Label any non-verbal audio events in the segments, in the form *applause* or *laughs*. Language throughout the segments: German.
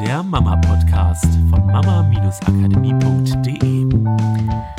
der Mama-Podcast von mama-akademie.de.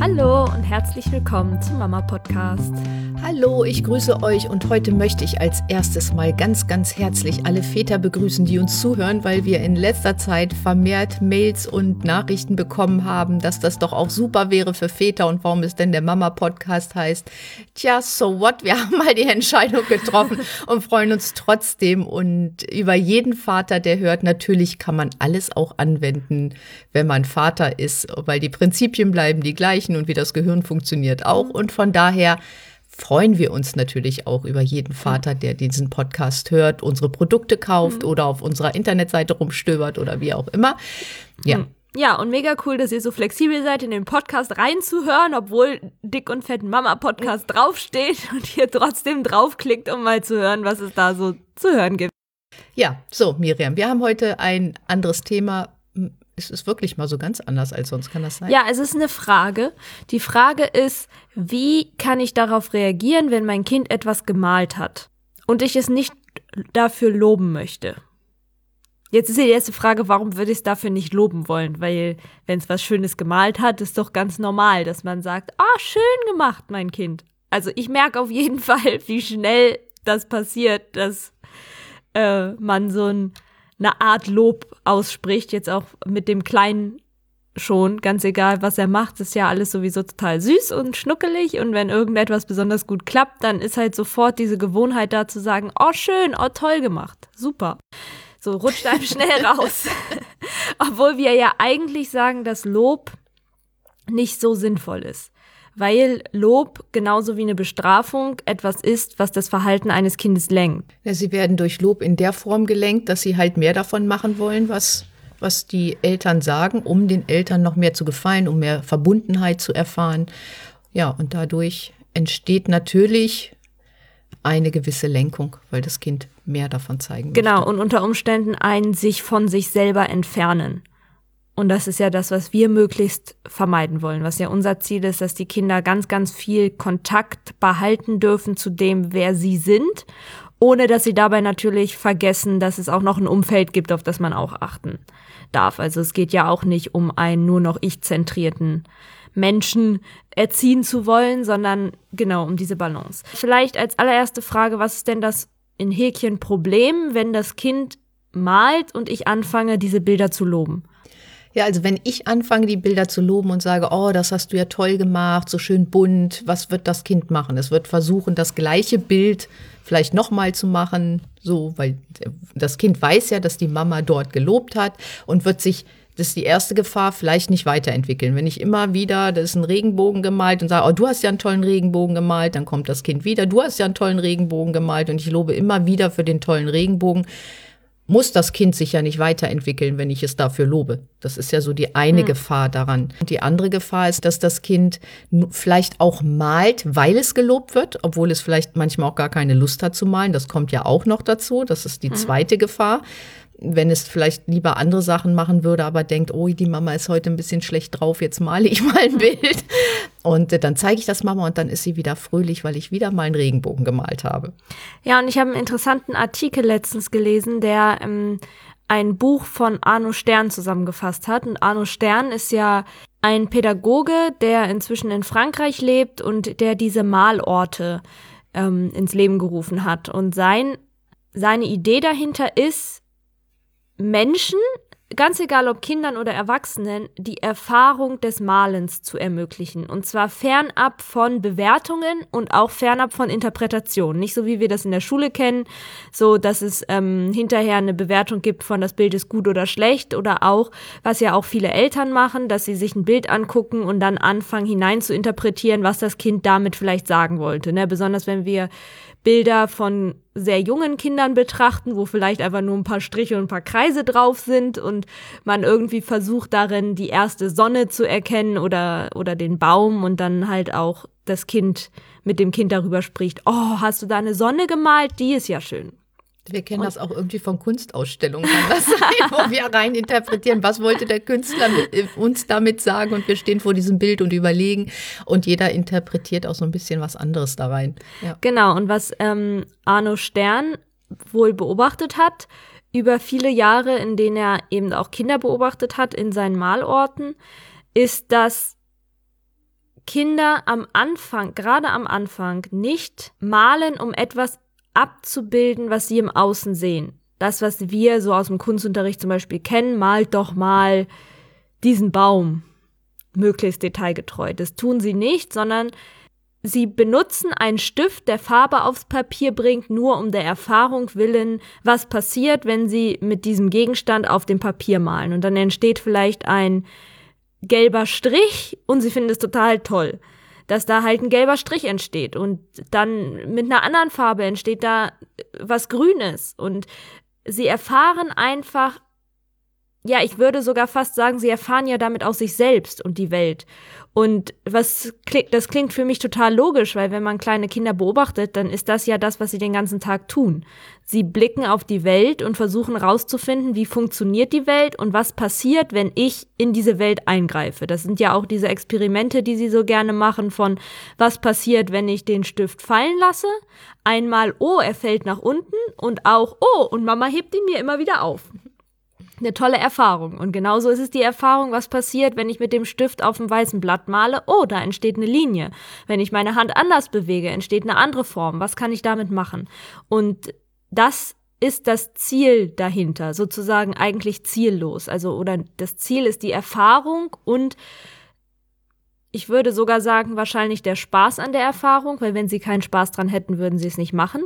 Hallo und herzlich willkommen zum Mama-Podcast. Hallo, ich grüße euch und heute möchte ich als erstes mal ganz, ganz herzlich alle Väter begrüßen, die uns zuhören, weil wir in letzter Zeit vermehrt Mails und Nachrichten bekommen haben, dass das doch auch super wäre für Väter und warum es denn der Mama-Podcast heißt. Tja, so what? Wir *laughs* haben mal die Entscheidung getroffen und freuen uns trotzdem und über jeden Vater, der hört, natürlich kann man alles auch anwenden, wenn man Vater ist, weil die Prinzipien bleiben die gleichen und wie das Gehirn funktioniert auch und von daher freuen wir uns natürlich auch über jeden Vater, der diesen Podcast hört, unsere Produkte kauft mhm. oder auf unserer Internetseite rumstöbert oder wie auch immer. Ja. Mhm. Ja, und mega cool, dass ihr so flexibel seid, in den Podcast reinzuhören, obwohl Dick und Fett Mama Podcast draufsteht und ihr trotzdem draufklickt, um mal zu hören, was es da so zu hören gibt. Ja, so, Miriam, wir haben heute ein anderes Thema, es ist wirklich mal so ganz anders als sonst, kann das sein? Ja, es ist eine Frage. Die Frage ist, wie kann ich darauf reagieren, wenn mein Kind etwas gemalt hat und ich es nicht dafür loben möchte? Jetzt ist ja die erste Frage, warum würde ich es dafür nicht loben wollen? Weil, wenn es was Schönes gemalt hat, ist doch ganz normal, dass man sagt, ah, oh, schön gemacht, mein Kind. Also ich merke auf jeden *laughs* Fall, wie schnell das passiert, dass äh, man so ein eine Art Lob ausspricht, jetzt auch mit dem Kleinen schon, ganz egal, was er macht, ist ja alles sowieso total süß und schnuckelig und wenn irgendetwas besonders gut klappt, dann ist halt sofort diese Gewohnheit da zu sagen, oh schön, oh toll gemacht, super. So rutscht einem *laughs* schnell raus. *laughs* Obwohl wir ja eigentlich sagen, dass Lob nicht so sinnvoll ist weil Lob genauso wie eine Bestrafung etwas ist, was das Verhalten eines Kindes lenkt. Ja, sie werden durch Lob in der Form gelenkt, dass sie halt mehr davon machen wollen, was, was die Eltern sagen, um den Eltern noch mehr zu gefallen, um mehr Verbundenheit zu erfahren. Ja, und dadurch entsteht natürlich eine gewisse Lenkung, weil das Kind mehr davon zeigen Genau, möchte. und unter Umständen ein sich von sich selber entfernen. Und das ist ja das, was wir möglichst vermeiden wollen, was ja unser Ziel ist, dass die Kinder ganz, ganz viel Kontakt behalten dürfen zu dem, wer sie sind, ohne dass sie dabei natürlich vergessen, dass es auch noch ein Umfeld gibt, auf das man auch achten darf. Also es geht ja auch nicht um einen nur noch ich-zentrierten Menschen erziehen zu wollen, sondern genau um diese Balance. Vielleicht als allererste Frage, was ist denn das in Häkchen Problem, wenn das Kind malt und ich anfange, diese Bilder zu loben? Ja, also wenn ich anfange, die Bilder zu loben und sage, oh, das hast du ja toll gemacht, so schön bunt, was wird das Kind machen? Es wird versuchen, das gleiche Bild vielleicht nochmal zu machen, so, weil das Kind weiß ja, dass die Mama dort gelobt hat und wird sich das ist die erste Gefahr, vielleicht nicht weiterentwickeln. Wenn ich immer wieder, das ist ein Regenbogen gemalt und sage, oh, du hast ja einen tollen Regenbogen gemalt, dann kommt das Kind wieder, du hast ja einen tollen Regenbogen gemalt und ich lobe immer wieder für den tollen Regenbogen muss das Kind sich ja nicht weiterentwickeln, wenn ich es dafür lobe. Das ist ja so die eine mhm. Gefahr daran. Und die andere Gefahr ist, dass das Kind vielleicht auch malt, weil es gelobt wird, obwohl es vielleicht manchmal auch gar keine Lust hat zu malen. Das kommt ja auch noch dazu. Das ist die mhm. zweite Gefahr wenn es vielleicht lieber andere Sachen machen würde, aber denkt, oh, die Mama ist heute ein bisschen schlecht drauf, jetzt male ich mal ein Bild. Und äh, dann zeige ich das Mama und dann ist sie wieder fröhlich, weil ich wieder mal einen Regenbogen gemalt habe. Ja, und ich habe einen interessanten Artikel letztens gelesen, der ähm, ein Buch von Arno Stern zusammengefasst hat. Und Arno Stern ist ja ein Pädagoge, der inzwischen in Frankreich lebt und der diese Malorte ähm, ins Leben gerufen hat. Und sein, seine Idee dahinter ist, Menschen, ganz egal ob Kindern oder Erwachsenen, die Erfahrung des Malens zu ermöglichen. Und zwar fernab von Bewertungen und auch fernab von Interpretationen. Nicht so wie wir das in der Schule kennen, so dass es ähm, hinterher eine Bewertung gibt von das Bild ist gut oder schlecht oder auch, was ja auch viele Eltern machen, dass sie sich ein Bild angucken und dann anfangen hinein zu interpretieren, was das Kind damit vielleicht sagen wollte. Ne? Besonders wenn wir Bilder von sehr jungen Kindern betrachten, wo vielleicht einfach nur ein paar Striche und ein paar Kreise drauf sind und man irgendwie versucht darin die erste Sonne zu erkennen oder, oder den Baum und dann halt auch das Kind mit dem Kind darüber spricht, oh, hast du da eine Sonne gemalt? Die ist ja schön. Wir kennen und das auch irgendwie von Kunstausstellungen, *laughs* wo wir rein interpretieren, was wollte der Künstler äh, uns damit sagen und wir stehen vor diesem Bild und überlegen und jeder interpretiert auch so ein bisschen was anderes da rein. Ja. Genau, und was ähm, Arno Stern wohl beobachtet hat, über viele Jahre, in denen er eben auch Kinder beobachtet hat in seinen Malorten, ist, dass Kinder am Anfang, gerade am Anfang, nicht malen, um etwas abzubilden, was sie im Außen sehen. Das, was wir so aus dem Kunstunterricht zum Beispiel kennen, malt doch mal diesen Baum möglichst detailgetreu. Das tun sie nicht, sondern sie benutzen einen Stift, der Farbe aufs Papier bringt, nur um der Erfahrung willen, was passiert, wenn sie mit diesem Gegenstand auf dem Papier malen. Und dann entsteht vielleicht ein gelber Strich und sie finden es total toll, dass da halt ein gelber Strich entsteht und dann mit einer anderen Farbe entsteht da was Grünes. Und sie erfahren einfach, ja, ich würde sogar fast sagen, sie erfahren ja damit auch sich selbst und die Welt. Und was das klingt für mich total logisch, weil wenn man kleine Kinder beobachtet, dann ist das ja das, was sie den ganzen Tag tun. Sie blicken auf die Welt und versuchen rauszufinden, wie funktioniert die Welt und was passiert, wenn ich in diese Welt eingreife. Das sind ja auch diese Experimente, die sie so gerne machen von was passiert, wenn ich den Stift fallen lasse. Einmal, oh, er fällt nach unten und auch, oh, und Mama hebt ihn mir immer wieder auf eine tolle Erfahrung. Und genauso ist es die Erfahrung, was passiert, wenn ich mit dem Stift auf dem weißen Blatt male. Oh, da entsteht eine Linie. Wenn ich meine Hand anders bewege, entsteht eine andere Form. Was kann ich damit machen? Und das ist das Ziel dahinter, sozusagen eigentlich ziellos. Also, oder das Ziel ist die Erfahrung und ich würde sogar sagen, wahrscheinlich der Spaß an der Erfahrung, weil wenn sie keinen Spaß dran hätten, würden sie es nicht machen.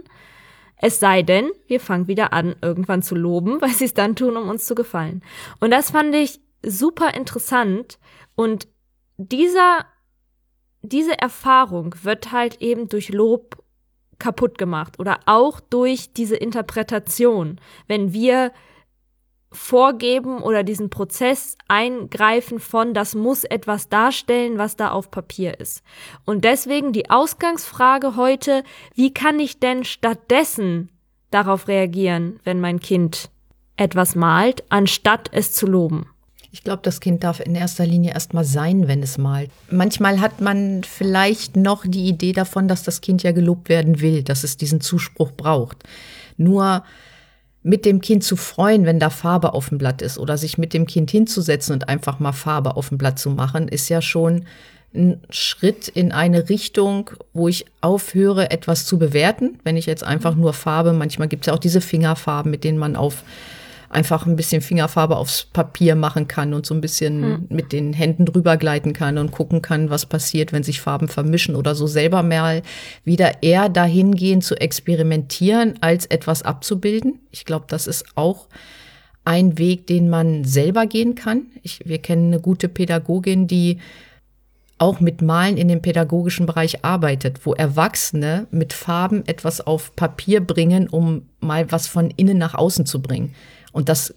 Es sei denn, wir fangen wieder an, irgendwann zu loben, *laughs* weil sie es dann tun, um uns zu gefallen. Und das fand ich super interessant. Und dieser, diese Erfahrung wird halt eben durch Lob kaputt gemacht oder auch durch diese Interpretation. Wenn wir vorgeben oder diesen Prozess eingreifen von, das muss etwas darstellen, was da auf Papier ist. Und deswegen die Ausgangsfrage heute, wie kann ich denn stattdessen darauf reagieren, wenn mein Kind etwas malt, anstatt es zu loben? Ich glaube, das Kind darf in erster Linie erstmal sein, wenn es malt. Manchmal hat man vielleicht noch die Idee davon, dass das Kind ja gelobt werden will, dass es diesen Zuspruch braucht. Nur mit dem Kind zu freuen, wenn da Farbe auf dem Blatt ist oder sich mit dem Kind hinzusetzen und einfach mal Farbe auf dem Blatt zu machen, ist ja schon ein Schritt in eine Richtung, wo ich aufhöre, etwas zu bewerten. Wenn ich jetzt einfach nur Farbe, manchmal gibt es ja auch diese Fingerfarben, mit denen man auf einfach ein bisschen Fingerfarbe aufs Papier machen kann und so ein bisschen hm. mit den Händen drüber gleiten kann und gucken kann, was passiert, wenn sich Farben vermischen oder so selber mal wieder eher dahin gehen zu experimentieren, als etwas abzubilden. Ich glaube, das ist auch ein Weg, den man selber gehen kann. Ich, wir kennen eine gute Pädagogin, die auch mit Malen in dem pädagogischen Bereich arbeitet, wo Erwachsene mit Farben etwas auf Papier bringen, um mal was von innen nach außen zu bringen. Und das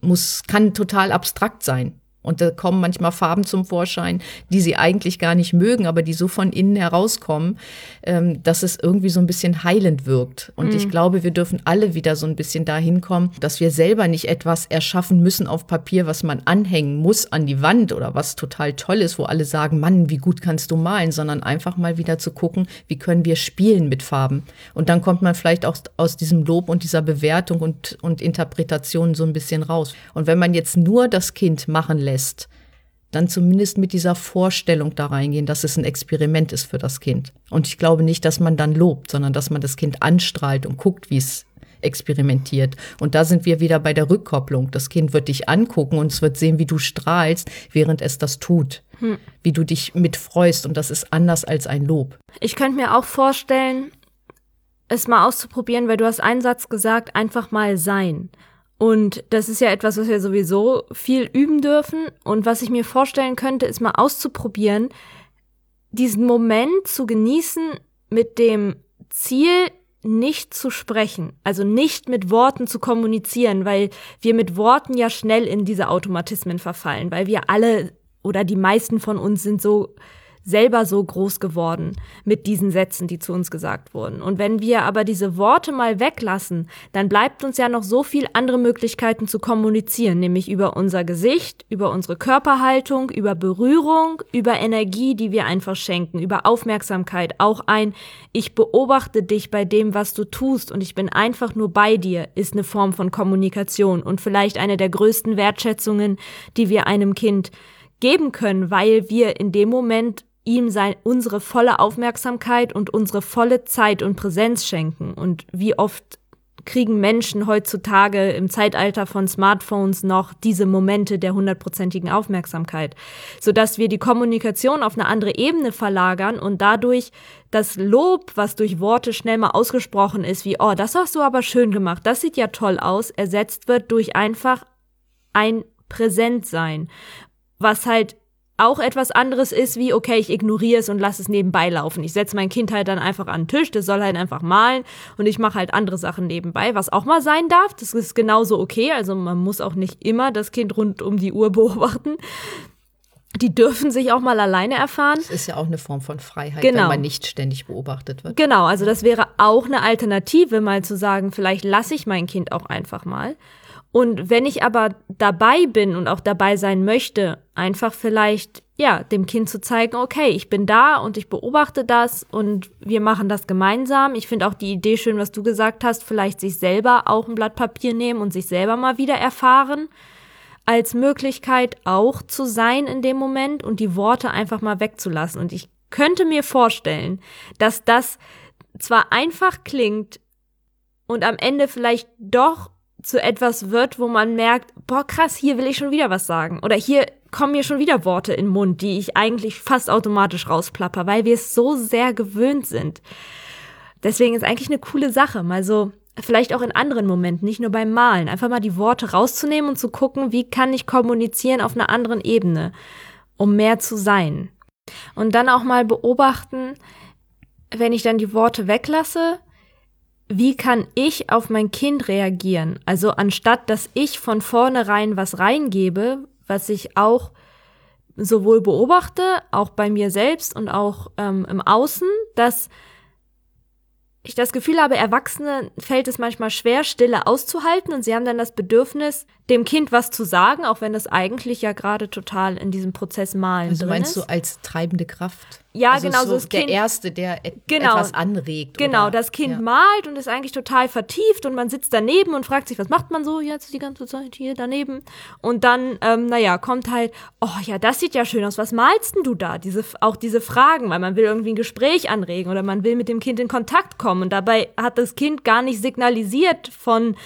muss, kann total abstrakt sein. Und da kommen manchmal Farben zum Vorschein, die sie eigentlich gar nicht mögen, aber die so von innen herauskommen, ähm, dass es irgendwie so ein bisschen heilend wirkt. Und mhm. ich glaube, wir dürfen alle wieder so ein bisschen dahin kommen, dass wir selber nicht etwas erschaffen müssen auf Papier, was man anhängen muss an die Wand oder was total toll ist, wo alle sagen, Mann, wie gut kannst du malen, sondern einfach mal wieder zu gucken, wie können wir spielen mit Farben. Und dann kommt man vielleicht auch aus diesem Lob und dieser Bewertung und, und Interpretation so ein bisschen raus. Und wenn man jetzt nur das Kind machen lässt, lässt, dann zumindest mit dieser Vorstellung da reingehen, dass es ein Experiment ist für das Kind. Und ich glaube nicht, dass man dann lobt, sondern dass man das Kind anstrahlt und guckt, wie es experimentiert. Und da sind wir wieder bei der Rückkopplung. Das Kind wird dich angucken und es wird sehen, wie du strahlst, während es das tut. Hm. Wie du dich mitfreust. Und das ist anders als ein Lob. Ich könnte mir auch vorstellen, es mal auszuprobieren, weil du hast einen Satz gesagt, einfach mal sein. Und das ist ja etwas, was wir sowieso viel üben dürfen. Und was ich mir vorstellen könnte, ist mal auszuprobieren, diesen Moment zu genießen mit dem Ziel, nicht zu sprechen, also nicht mit Worten zu kommunizieren, weil wir mit Worten ja schnell in diese Automatismen verfallen, weil wir alle oder die meisten von uns sind so selber so groß geworden mit diesen Sätzen, die zu uns gesagt wurden. Und wenn wir aber diese Worte mal weglassen, dann bleibt uns ja noch so viel andere Möglichkeiten zu kommunizieren, nämlich über unser Gesicht, über unsere Körperhaltung, über Berührung, über Energie, die wir einfach schenken, über Aufmerksamkeit, auch ein Ich beobachte dich bei dem, was du tust und ich bin einfach nur bei dir, ist eine Form von Kommunikation und vielleicht eine der größten Wertschätzungen, die wir einem Kind geben können, weil wir in dem Moment ihm sein, unsere volle Aufmerksamkeit und unsere volle Zeit und Präsenz schenken. Und wie oft kriegen Menschen heutzutage im Zeitalter von Smartphones noch diese Momente der hundertprozentigen Aufmerksamkeit, sodass wir die Kommunikation auf eine andere Ebene verlagern und dadurch das Lob, was durch Worte schnell mal ausgesprochen ist, wie, oh, das hast du aber schön gemacht, das sieht ja toll aus, ersetzt wird durch einfach ein Präsentsein, was halt auch etwas anderes ist wie, okay, ich ignoriere es und lasse es nebenbei laufen. Ich setze mein Kind halt dann einfach an den Tisch, das soll halt einfach malen und ich mache halt andere Sachen nebenbei, was auch mal sein darf. Das ist genauso okay. Also man muss auch nicht immer das Kind rund um die Uhr *laughs* beobachten. Die dürfen sich auch mal alleine erfahren. Das ist ja auch eine Form von Freiheit, Genau. wenn man nicht ständig beobachtet wird. Genau, also das wäre auch eine Alternative, mal zu sagen, vielleicht lasse ich mein Kind auch einfach mal. Und wenn ich aber dabei bin und auch dabei sein möchte, einfach vielleicht, ja, dem Kind zu zeigen, okay, ich bin da und ich beobachte das und wir machen das gemeinsam. Ich finde auch die Idee schön, was du gesagt hast, vielleicht sich selber auch ein Blatt Papier nehmen und sich selber mal wieder erfahren als Möglichkeit auch zu sein in dem Moment und die Worte einfach mal wegzulassen. Und ich könnte mir vorstellen, dass das zwar einfach klingt und am Ende vielleicht doch zu etwas wird, wo man merkt, boah, krass, hier will ich schon wieder was sagen. Oder hier kommen mir schon wieder Worte in den Mund, die ich eigentlich fast automatisch rausplapper, weil wir es so sehr gewöhnt sind. Deswegen ist eigentlich eine coole Sache, mal so, vielleicht auch in anderen Momenten, nicht nur beim Malen, einfach mal die Worte rauszunehmen und zu gucken, wie kann ich kommunizieren auf einer anderen Ebene, um mehr zu sein. Und dann auch mal beobachten, wenn ich dann die Worte weglasse, wie kann ich auf mein Kind reagieren? Also anstatt, dass ich von vornherein was reingebe, was ich auch sowohl beobachte, auch bei mir selbst und auch ähm, im Außen, dass ich das Gefühl habe, Erwachsene fällt es manchmal schwer, Stille auszuhalten und sie haben dann das Bedürfnis, dem Kind was zu sagen, auch wenn das eigentlich ja gerade total in diesem Prozess malen Also drin meinst ist. du als treibende Kraft? Ja, also genau, So das der Kind- Erste, der et Genau. etwas anregt. Genau, oder? das Kind ja. malt und ist eigentlich total vertieft und man sitzt daneben und fragt sich, was macht man so jetzt die ganze Zeit hier daneben? Und dann, ähm, naja, kommt halt, oh ja, das sieht ja schön aus, was malst denn du da? Diese, auch diese Fragen, weil man will irgendwie ein Gespräch anregen oder man will mit dem Kind in Kontakt kommen und dabei hat das Kind gar nicht signalisiert von,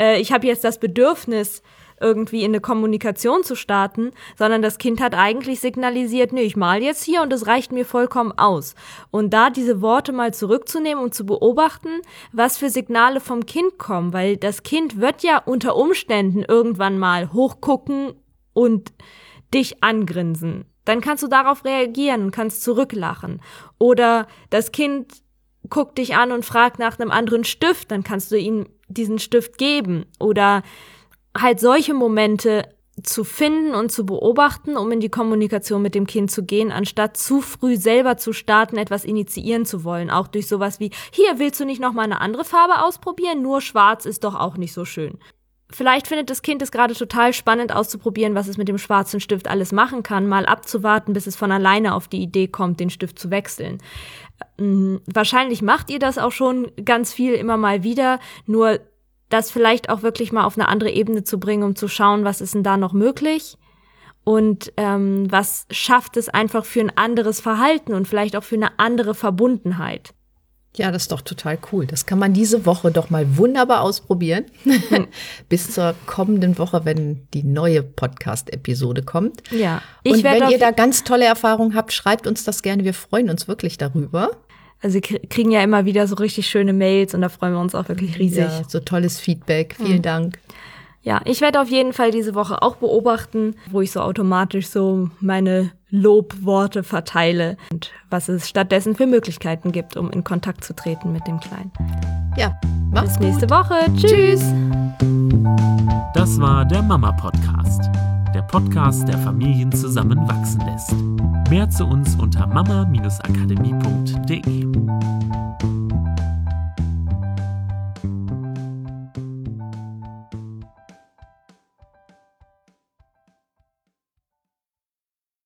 äh, ich habe jetzt das Bedürfnis, irgendwie in eine Kommunikation zu starten, sondern das Kind hat eigentlich signalisiert, nee, ich mal jetzt hier und es reicht mir vollkommen aus. Und da diese Worte mal zurückzunehmen und zu beobachten, was für Signale vom Kind kommen, weil das Kind wird ja unter Umständen irgendwann mal hochgucken und dich angrinsen. Dann kannst du darauf reagieren und kannst zurücklachen. Oder das Kind guckt dich an und fragt nach einem anderen Stift, dann kannst du ihm diesen Stift geben. Oder halt solche Momente zu finden und zu beobachten, um in die Kommunikation mit dem Kind zu gehen, anstatt zu früh selber zu starten, etwas initiieren zu wollen. Auch durch sowas wie, hier willst du nicht noch mal eine andere Farbe ausprobieren? Nur schwarz ist doch auch nicht so schön. Vielleicht findet das Kind es gerade total spannend auszuprobieren, was es mit dem schwarzen Stift alles machen kann, mal abzuwarten, bis es von alleine auf die Idee kommt, den Stift zu wechseln. Ähm, Wahrscheinlich macht ihr das auch schon ganz viel immer mal wieder, nur das vielleicht auch wirklich mal auf eine andere Ebene zu bringen, um zu schauen, was ist denn da noch möglich und ähm, was schafft es einfach für ein anderes Verhalten und vielleicht auch für eine andere Verbundenheit. Ja, das ist doch total cool. Das kann man diese Woche doch mal wunderbar ausprobieren. *laughs* Bis zur kommenden Woche, wenn die neue Podcast-Episode kommt. Ja, Und werd wenn ihr da ganz tolle Erfahrungen habt, schreibt uns das gerne. Wir freuen uns wirklich darüber. Also wir krie- kriegen ja immer wieder so richtig schöne Mails und da freuen wir uns auch wirklich riesig. Ja, so tolles Feedback. Vielen Dank. Ja, ich werde auf jeden Fall diese Woche auch beobachten, wo ich so automatisch so meine Lobworte verteile und was es stattdessen für Möglichkeiten gibt, um in Kontakt zu treten mit dem Kleinen. Ja, macht's Bis nächste Woche. Tschüss. Das war der Mama Podcast. der Podcast, der Familien zusammenwachsen lässt. Mehr zu uns unter mama-akademie.de.